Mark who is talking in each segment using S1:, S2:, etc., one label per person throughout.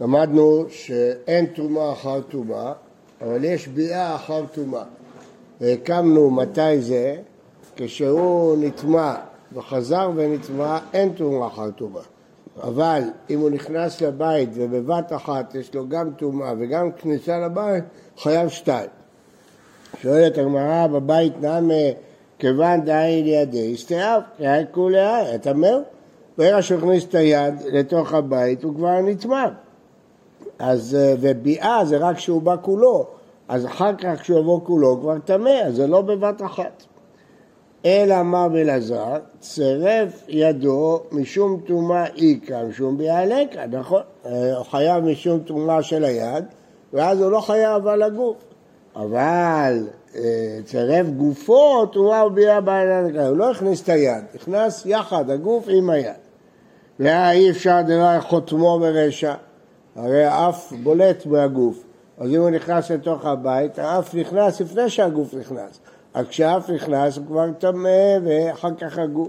S1: למדנו שאין טומאה אחר טומאה, אבל יש ביאה אחר טומאה. והקמנו מתי זה, כשהוא נטמע וחזר ונטמע, אין טומאה אחר טומאה. אבל אם הוא נכנס לבית ובבת אחת יש לו גם טומאה וגם כניסה לבית, חייב שתיים. שואלת הגמרא, בבית נמה כיוון דאי לידי, הסתיו, היה כולי, אתה אומר? ברגע שהוא הכניס את היד לתוך הבית הוא כבר נטמע. אז, אה, וביאה זה רק כשהוא בא כולו, אז אחר כך כשהוא יבוא כולו הוא כבר טמא, אז זה לא בבת אחת. אלא אמר בלעזר, צירף ידו משום טומאה איכא, משום ביאה לקא, נכון? אה, הוא חייב משום טומאה של היד, ואז הוא לא חייב על הגוף. אבל אה, צירף גופו, טומאה וביאה בעיה לקא, הוא לא הכניס את היד, הכנס יחד הגוף עם היד. ואי אפשר דברי חותמו ברשע, הרי האף בולט מהגוף, אז אם הוא נכנס לתוך הבית, האף נכנס לפני שהגוף נכנס. אז כשהאף נכנס הוא כבר טמא ואחר כך הגוף.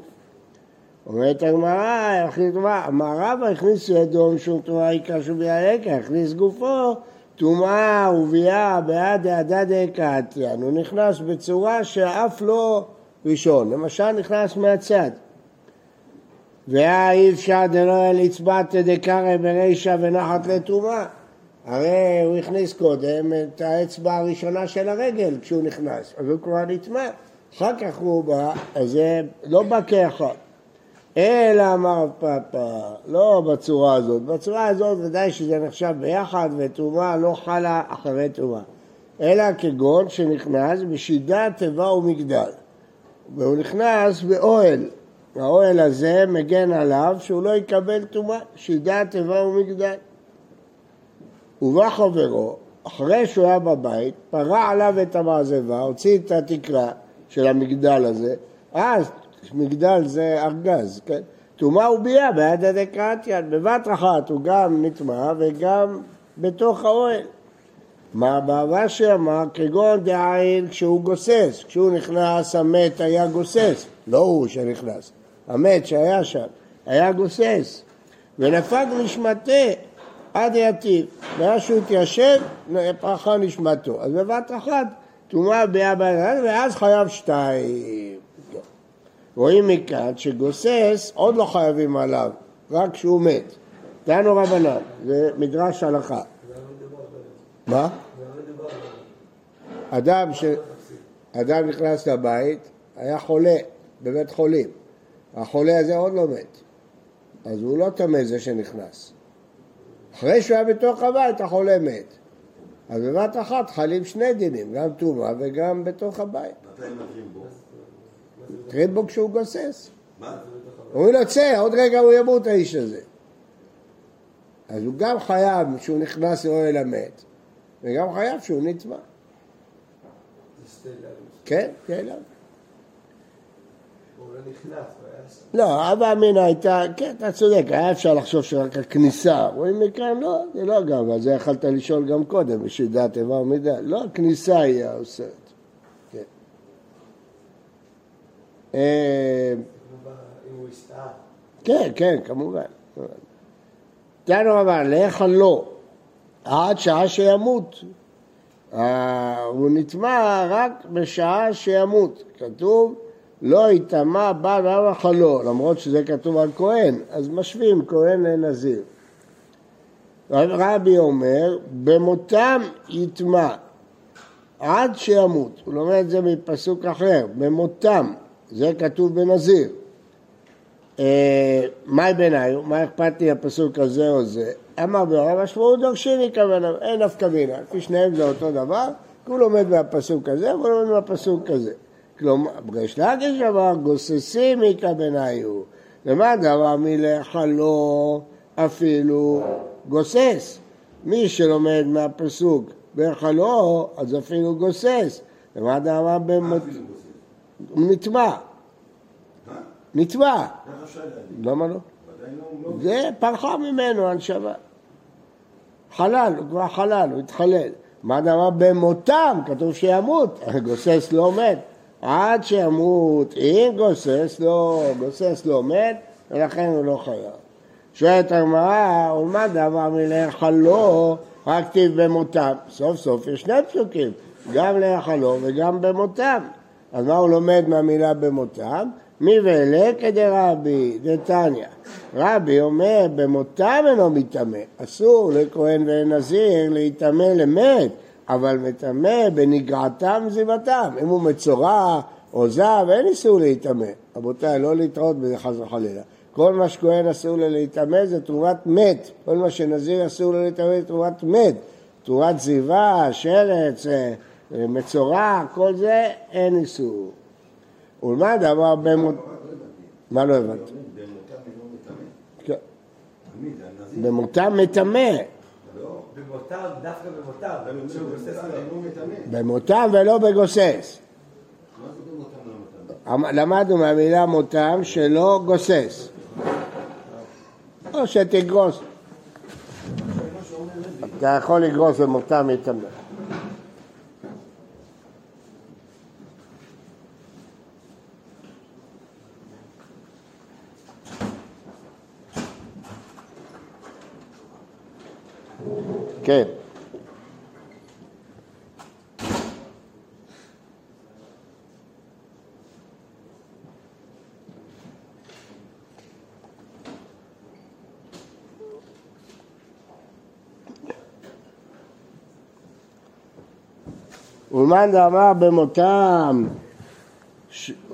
S1: אומרת הגמרא, הכניס טומאה, אמר רבא הכניס ידו משום טומאה עיקר שביעה יקר, הכניס גופו טומאה וביאה בעד העדה דקתיין, הוא נכנס בצורה שהאף לא ראשון, למשל נכנס מהצד. ואי אפשר דלא לצבעת דקרא ברישא ונחת לטומאה. הרי הוא הכניס קודם את האצבע הראשונה של הרגל כשהוא נכנס, אז הוא כבר נטמע. אחר כך הוא בא, אז זה לא בא כאחד. אלא אמר פאפה, לא בצורה הזאת. בצורה הזאת ודאי שזה נחשב ביחד וטומאה לא חלה אחרי טומאה. אלא כגון שנכנס בשידת תיבה ומגדל. והוא נכנס באוהל. האוהל הזה מגן עליו שהוא לא יקבל טומאה, שידת תיבה ומגדל. ובא חברו, אחרי שהוא היה בבית, פרע עליו את המעזבה, הוציא את התקרה של המגדל הזה, אז מגדל זה ארגז, כן? טומאה וביאה ביד הדקרטיה, בבת אחת הוא גם נטמע וגם בתוך האוהל. מה בעבר שאמר, כגון דעין כשהוא גוסס, כשהוא נכנס המת היה גוסס, לא הוא שנכנס, המת שהיה שם, היה גוסס, ונפג נשמתה עד יתיב, ואז שהוא התיישב, פרחה נשמתו. אז בבת אחת טומאה ביאה בעיניים, ואז חייב שתיים. רואים מכאן שגוסס עוד לא חייבים עליו, רק כשהוא מת. דנו רבנן, זה מדרש הלכה. מה? אדם, ש... אדם נכנס לבית, היה חולה בבית חולים. החולה הזה עוד לא מת, אז הוא לא טמא זה שנכנס. אחרי שהוא היה בתוך הבית, החולה מת. אז בבת אחת חלים שני דינים, גם טומאה וגם בתוך הבית. מתי מתרים בו? מתרים בו כשהוא גוסס. מה? אומרים לו, צא, עוד רגע הוא ימות האיש הזה. אז הוא גם חייב שהוא נכנס לאוהל המת, וגם חייב שהוא נטמע. כן, כן. לא, אבא אמינא הייתה, כן, אתה צודק, היה אפשר לחשוב שרק הכניסה, רואים מכאן, לא, זה לא גם, זה יכלת לשאול גם קודם, בשביל דעת איבר מידה, לא הכניסה היא האוסרת. כן. אה, כן, כן, כמובן. תנו אבל, לאיך לא, עד שעה שימות. אה, הוא נטמע רק בשעה שימות. כתוב לא יטמע בעל רב החלו, למרות שזה כתוב על כהן, אז משווים כהן לנזיר. רבי אומר, במותם יטמע עד שימות. הוא לומד את זה מפסוק אחר, במותם, זה כתוב בנזיר. אה, מהי בעיניי? מה אכפת לי הפסוק הזה או זה? אמר ברב משמעות דורשיני כוונה, אין נפקא מינה, לפי שניהם זה אותו דבר, כי הוא לומד מהפסוק הזה והוא לומד מהפסוק הזה. כלומר, בריש לקיש אמר גוססים איכא בניו. למה דבר מלאכלו אפילו גוסס? מי שלומד מהפסוק בהיכלו, אז אפילו גוסס. למה דבר במות... נטמע. נטמע. למה לא? זה פרחה ממנו הנשמה. חלל, הוא כבר חלל, הוא התחלל. מה דבר במותם? כתוב שימות, גוסס לא מת. עד שימות, אם גוסס לא, גוסס לא מת, ולכן הוא לא חייב. שואלת הגמרא, ומה דבר מלאכלו רק כתיב במותם? סוף סוף יש שני פסוקים, גם לאכלו וגם במותם. אז מה הוא לומד מהמילה במותם? מי ואלה כדרבי, דתניא. רבי אומר, במותם אינו מטמא. אסור לכהן ולנזיר להיטמא למת, אבל מטמא בנגעתם זיבתם. אם הוא מצורע או זב, אין איסור להיטמא. רבותיי, לא להתראות בזה חס וחלילה. כל מה שכהן אסור לו להיטמא זה תרומת מת. כל מה שנזיר אסור לו להיטמא זה תרומת מת. תרומת זיווה, שרץ, אה, מצורע, כל זה אין איסור. ולמד אמר במות... מה לא הבנתי? במותם מטמא.
S2: במותם, דווקא במותם.
S1: במותם ולא בגוסס. למדנו מהמילה מותם שלא גוסס. או שתגרוס. אתה יכול לגרוס במותם מטמא. כן. ומאן דאמר במותם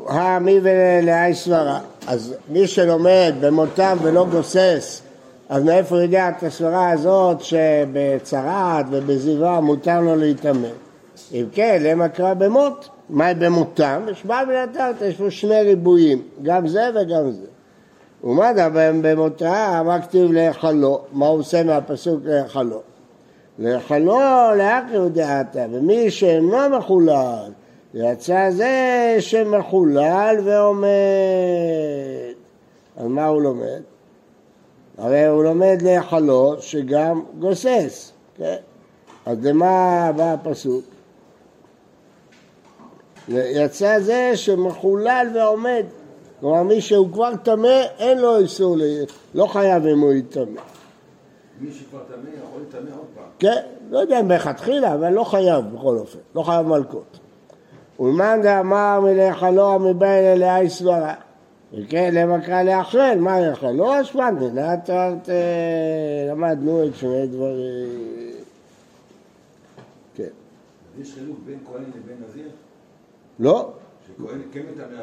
S1: המי ולאי סברה. אז מי שלומד במותם ולא גוסס אז מאיפה יודע את הסברה הזאת שבצרעת ובזיווה מותר לו להיטמא? אם כן, למה קרא במות? מהי במותם? יש בעל מן התרת, יש פה שני ריבועים, גם זה וגם זה. ומה דבר במותם? מה כתיב להיכלו? מה הוא עושה מהפסוק להיכלו? להיכלו לאחר דעתה, ומי שאינו מחולל, יצא זה שמחולל ועומד. אז מה הוא לומד? הרי הוא לומד להיכלות שגם גוסס, כן? אז למה בא הפסוק? יצא זה שמחולל ועומד. כלומר, מי שהוא כבר טמא, אין לו איסור, לא חייב אם הוא יטמא.
S2: מי שכבר טמא יכול לטמא עוד פעם.
S1: כן, לא יודע אם מלכתחילה, אבל לא חייב בכל אופן, לא חייב מלכות. ולמאן דאמר מלאכלו מבא אלה לאי סברה. וכן, קרא לאחרן, מה יכול? לא אשפנתי, נתרת, למדנו את שני דברים.
S2: כן. יש חילוק בין כהן לבין נזיר?
S1: לא.
S2: שכהן כן מטמא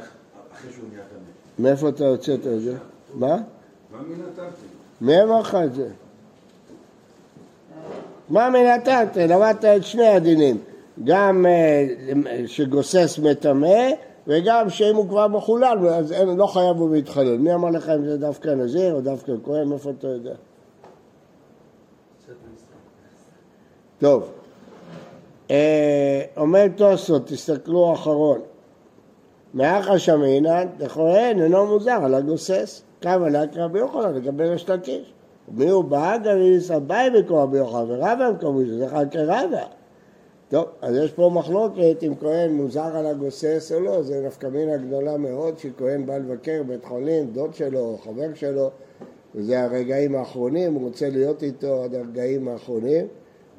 S2: אחרי שהוא נהיה
S1: טמא. מאיפה אתה הוצאת את זה? מה?
S2: מה
S1: אמר לך את זה? מה תרתי? למדת את שני הדינים. גם אה, שגוסס מטמא וגם שאם הוא כבר מחולל, אז אין, לא חייב הוא להתחלל. מי אמר לך אם זה דווקא נזיר או דווקא כהן? מאיפה אתה יודע? טוב. אה, אומר תוספות, תסתכלו אחרון. מאחה שמינן, לכהן אינו מוזר על הגוסס. כמה להקרא ביוחנן לגבי ריש לקיש. מי הוא בא? גליס אביי בקורא ביוחנן ורבא מקומי, זה חכה כרבא. טוב, אז יש פה מחלוקת אם כהן מוזר על הגוסס או לא, זה נפקא מינה גדולה מאוד שכהן בא לבקר בית חולים, דוד שלו, חבר שלו, וזה הרגעים האחרונים, הוא רוצה להיות איתו עד הרגעים האחרונים,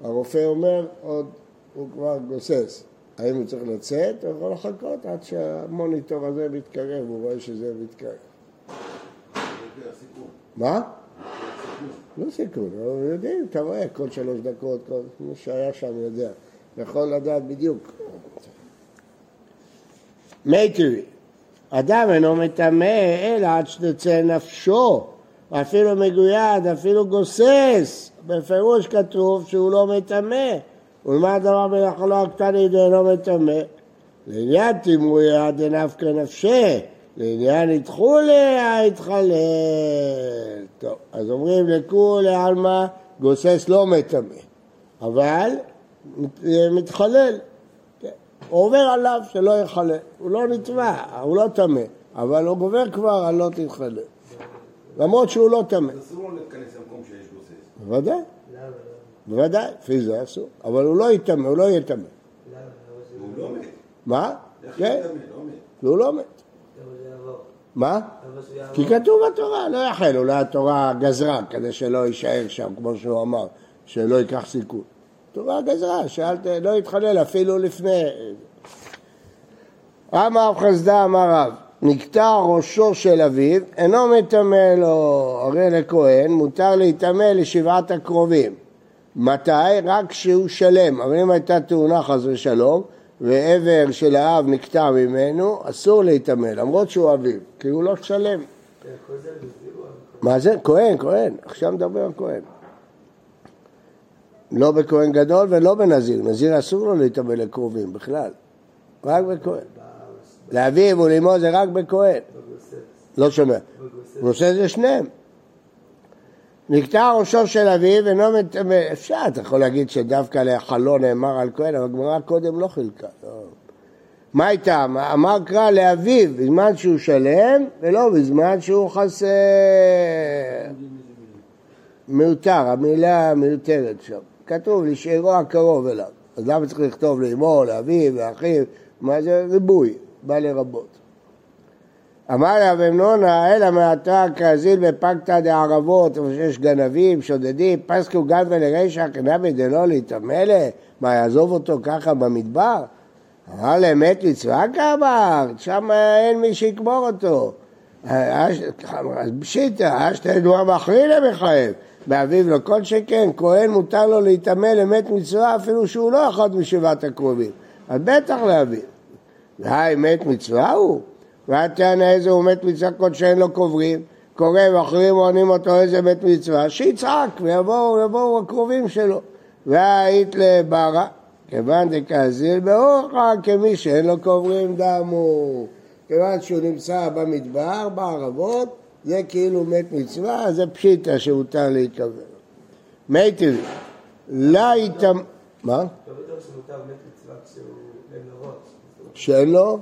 S1: הרופא אומר, עוד הוא כבר גוסס. האם הוא צריך לצאת, הוא יכול לחכות עד שהמוניטור הזה מתקרב, הוא רואה שזה מתקרב. מה? לא סיכון, אבל יודעים, אתה רואה כל שלוש דקות, כל מי שהיה שם יודע. יכול לדעת בדיוק. מי טבעי, אדם אינו מטמא אלא עד שתצא נפשו, אפילו מגויד, אפילו גוסס, בפירוש כתוב שהוא לא מטמא. ולמה הדבר בנחלו הקטני דאינו מטמא? לעניין תימויה דנפקא נפשי, לעניין ידחולי היתחלל. טוב, אז אומרים לכולי עלמא גוסס לא מטמא, אבל מתחלל. כן. הוא עובר עליו שלא יחלל. הוא לא נטבע, הוא לא טמא, אבל הוא גובר כבר על לא תתחלל. למרות שהוא לא טמא.
S2: אסור לו להיכנס למקום שיש גוסס.
S1: בוודאי. בוודאי, לפי זה אסור. אבל הוא לא יטמא, הוא לא יהיה טמא.
S2: הוא לא מת.
S1: מה?
S2: כן. לא.
S1: הוא לא מת. מה? כי כתוב בתורה, לא יחל, אולי התורה גזרה, כדי שלא יישאר שם, כמו שהוא אמר, שלא ייקח סיכון. התורה גזרה, שאלת, לא יתחלל אפילו לפני. אמר רב חסדה אמר רב, נקטע ראשו של אביו, אינו מטמא לו, הרי לכהן, מותר להיטמא לשבעת הקרובים. מתי? רק כשהוא שלם, אבל אם הייתה תאונה חס ושלום, ואיבר של האב נקטע ממנו, אסור להיטמא, למרות שהוא אביו, כי הוא לא שלם. מה זה? כהן, כהן, עכשיו מדבר על כהן. לא בכהן גדול ולא בנזיר, נזיר אסור לו להיטמא לקרובים בכלל, רק בכהן. לאביו ולאמו זה רק בכהן. לא שומע. בגוסס זה שניהם. נקטע ראשו של אביו אינו מטמא, אפשר, אתה יכול להגיד שדווקא לחלון נאמר על כהן, אבל הגמרא קודם לא חילקה. לא. מה הייתה? אמר קרא לאביו בזמן שהוא שלם ולא בזמן שהוא חסר. מיותר, המילה מיותרת שם. כתוב לשארו הקרוב אליו. אז למה צריך לכתוב לאמו, לאביו, לאחיו? מה זה ריבוי, בא לרבות. אמר רב אמנונה, אלא מעתה כזיל בפקתא דערבות, איפה שיש גנבים, שודדים, פסקו גד ולרישא, כנבי דלא להתעמלה, מה יעזוב אותו ככה במדבר? אמר להם, מת מצווה כאמר, שם אין מי שיקבור אותו. אז פשיטא, אשתא דואר מחרין למחייב. באביב לא כל שכן, כהן מותר לו להתעמל למת מצווה אפילו שהוא לא אחד משבעת הקרובים. אז בטח לאביב. והי מת מצווה הוא? והטענה איזה הוא מת מצווה כל שאין לו קוברים, קורא ואחרים עונים אותו איזה מת מצווה, שיצעק ויבואו הקרובים שלו. והיית לברה, כיוון דקזיל באורחה כמי שאין לו קוברים דמו. כיוון שהוא נמצא במדבר, בערבות, זה כאילו מת מצווה, זה פשיטה שהותר. מי טבעי, לא איתם... מה? שאין לו?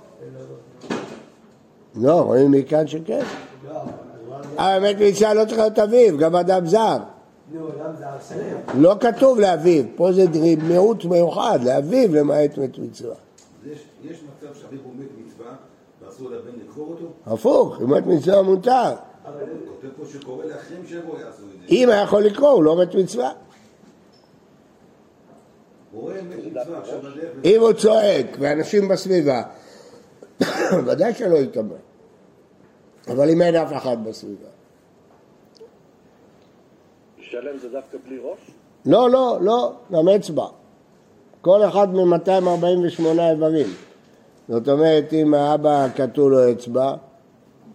S1: לא, רואים מכאן שכן. האמת מצווה לא צריך להיות אביו, גם אדם זר. לא כתוב לאביו, פה זה מיעוט מיוחד, לאביו למעט מת מצווה.
S2: יש מצב שאביו הוא מת לבן לקבור אותו?
S1: הפוך, אם מת מצווה מותר.
S2: כותב פה שקורא לאחרים שיבואו יעשו את זה.
S1: אם היה יכול לקרוא, הוא לא מת מצווה. אם הוא צועק ואנשים בסביבה, ודאי שלא יתאמן. אבל אם אין אף אחד בסביבה.
S3: שלם זה דווקא בלי ראש?
S1: לא, לא, לא, גם אצבע. כל אחד מ-248 איברים. זאת אומרת, אם האבא קטעו לו אצבע,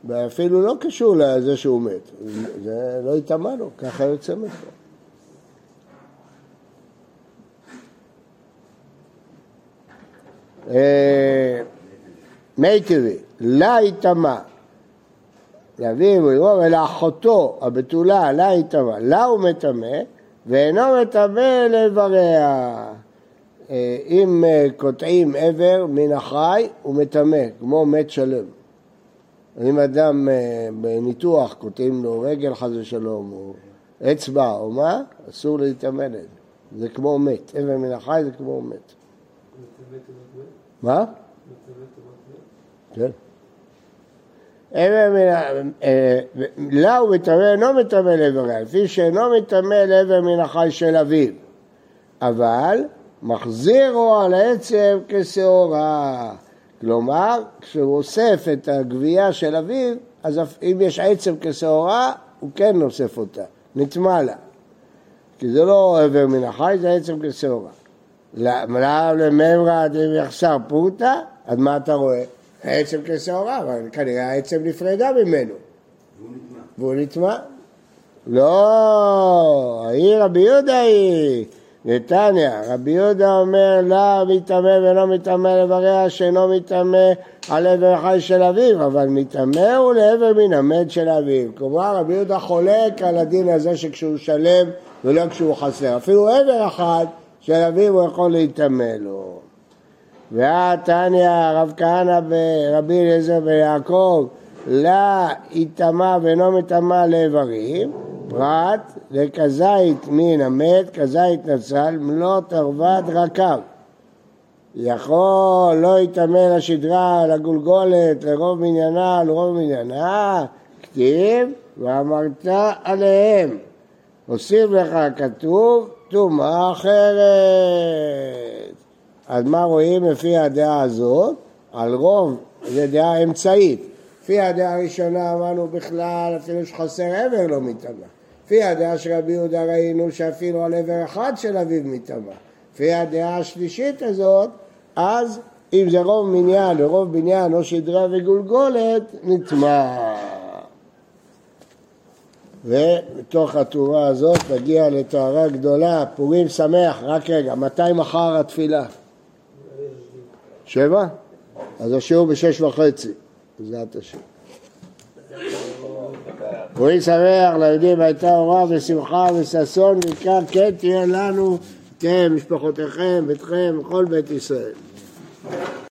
S1: ואפילו לא קשור לזה שהוא מת, זה לא יטמע לו, ככה יוצא מפה. אה, מי טבעי, לה יטמע, לאביו ולאמו ולאחותו הבתולה לה יטמע, לה הוא מטמא ואינו מטמא לאיבריה. אה, אם אה, קוטעים איבר מן החי הוא מטמא, כמו מת שלם. אם אדם אה, בניתוח קוטעים לו רגל חס ושלום, או אצבע או מה, אסור להתאמן את זה. כמו מת. אבן מן החי זה כמו מת. מה? כן. לה הוא מטמא, אינו מטמא לאבריה, לפי שאינו מטמא לאבן מן החי של אביו. אבל מחזירו על העצם כשעורה. כלומר, כשהוא אוסף את הגבייה של אביו, אז אם יש עצם כשעורה, הוא כן אוסף אותה, נטמע לה. כי זה לא עבר מן החי, זה עצם כשעורה. למה לממרא אם יחסר פורתא, אז מה אתה רואה? העצם כשעורה, אבל כנראה העצם נפרדה ממנו. והוא נטמע. לא, היא רבי יהודה היא. נתניא, רבי יהודה אומר לה מטמא ולא מטמא לבריה שאינו מטמא על עבר החי של אביו, אבל מטמא הוא לעבר מן המת של אביו. כלומר רבי יהודה חולק על הדין הזה שכשהוא שלם ולא כשהוא חסר. אפילו עבר אחד של אביו הוא יכול להיטמא לו. והתניא, רב כהנא ורבי אליעזר ויעקב, לה יטמא ואינו מטמא לאיברים פרט לכזית מן המת, כזית נצל, מלוא תרוות רקב. יכול לא יטמא לשדרה, לגולגולת, לרוב מניינה, לרוב מניינה, כתיב ואמרת עליהם. הוסיף לך כתוב טומאה אחרת. אז מה רואים לפי הדעה הזאת? על רוב, זו דעה אמצעית. לפי הדעה הראשונה אמרנו בכלל, אפילו שחסר עבר לא מטמא. לפי הדעה של רבי יהודה ראינו שאפילו על עבר אחד של אביו מטמא. לפי הדעה השלישית הזאת, אז אם זה רוב מניין ורוב בניין או שדרה וגולגולת, נטמע. ומתוך התאורה הזאת נגיע לטהרה גדולה, פורים שמח, רק רגע, מתי מחר התפילה? שבע? אז השיעור בשש וחצי, בעזרת השם. פורים שמח ליהודים הייתה אורה ושמחה וששון ועיקר כן תהיה לנו, אתם, משפחותיכם, ביתכם, כל בית ישראל.